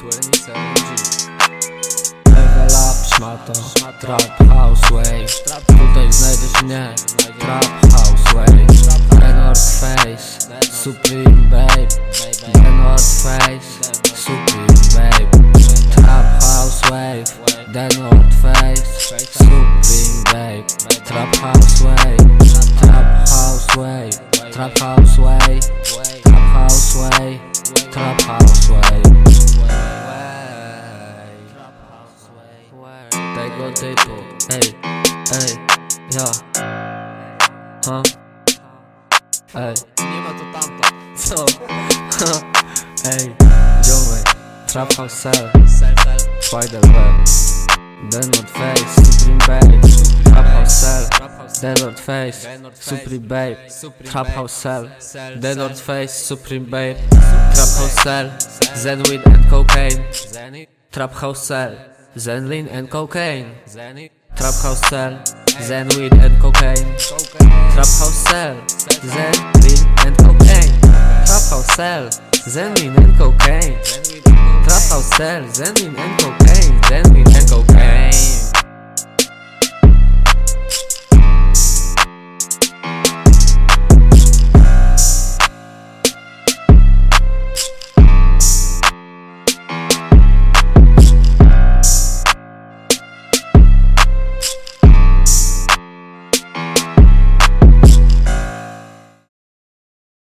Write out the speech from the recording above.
Level up, szmato, trap house way Tutaj znajdziesz mnie, trap house way The North Face, Supreme Bape The North Face, Supreme Bape Trap house wave, The North Face, Supreme Bape Trap house wave, trap house wave Trap house way, trap house way, trap house way Tego typu, ej, ej, ja Ha, ej, Nie ma to tamto. co? Ej, ziomek, trap house cell, Sel, sel. spider web The North Face, Supreme Bape Trap house cell. The North Face, Supreme Bape Trap house cell, The. North Face, Supreme Bape Trap house cell, Zen weed and cocaine Trap house cell, Zen lean and cocaine. Trap house cell, Zen weed and cocaine. Trap house cell, Zen lean and cocaine. Trap house cell, Zen lean and cocaine. Then Trap house cell, Zen lean and cocaine. Zen lean and cocaine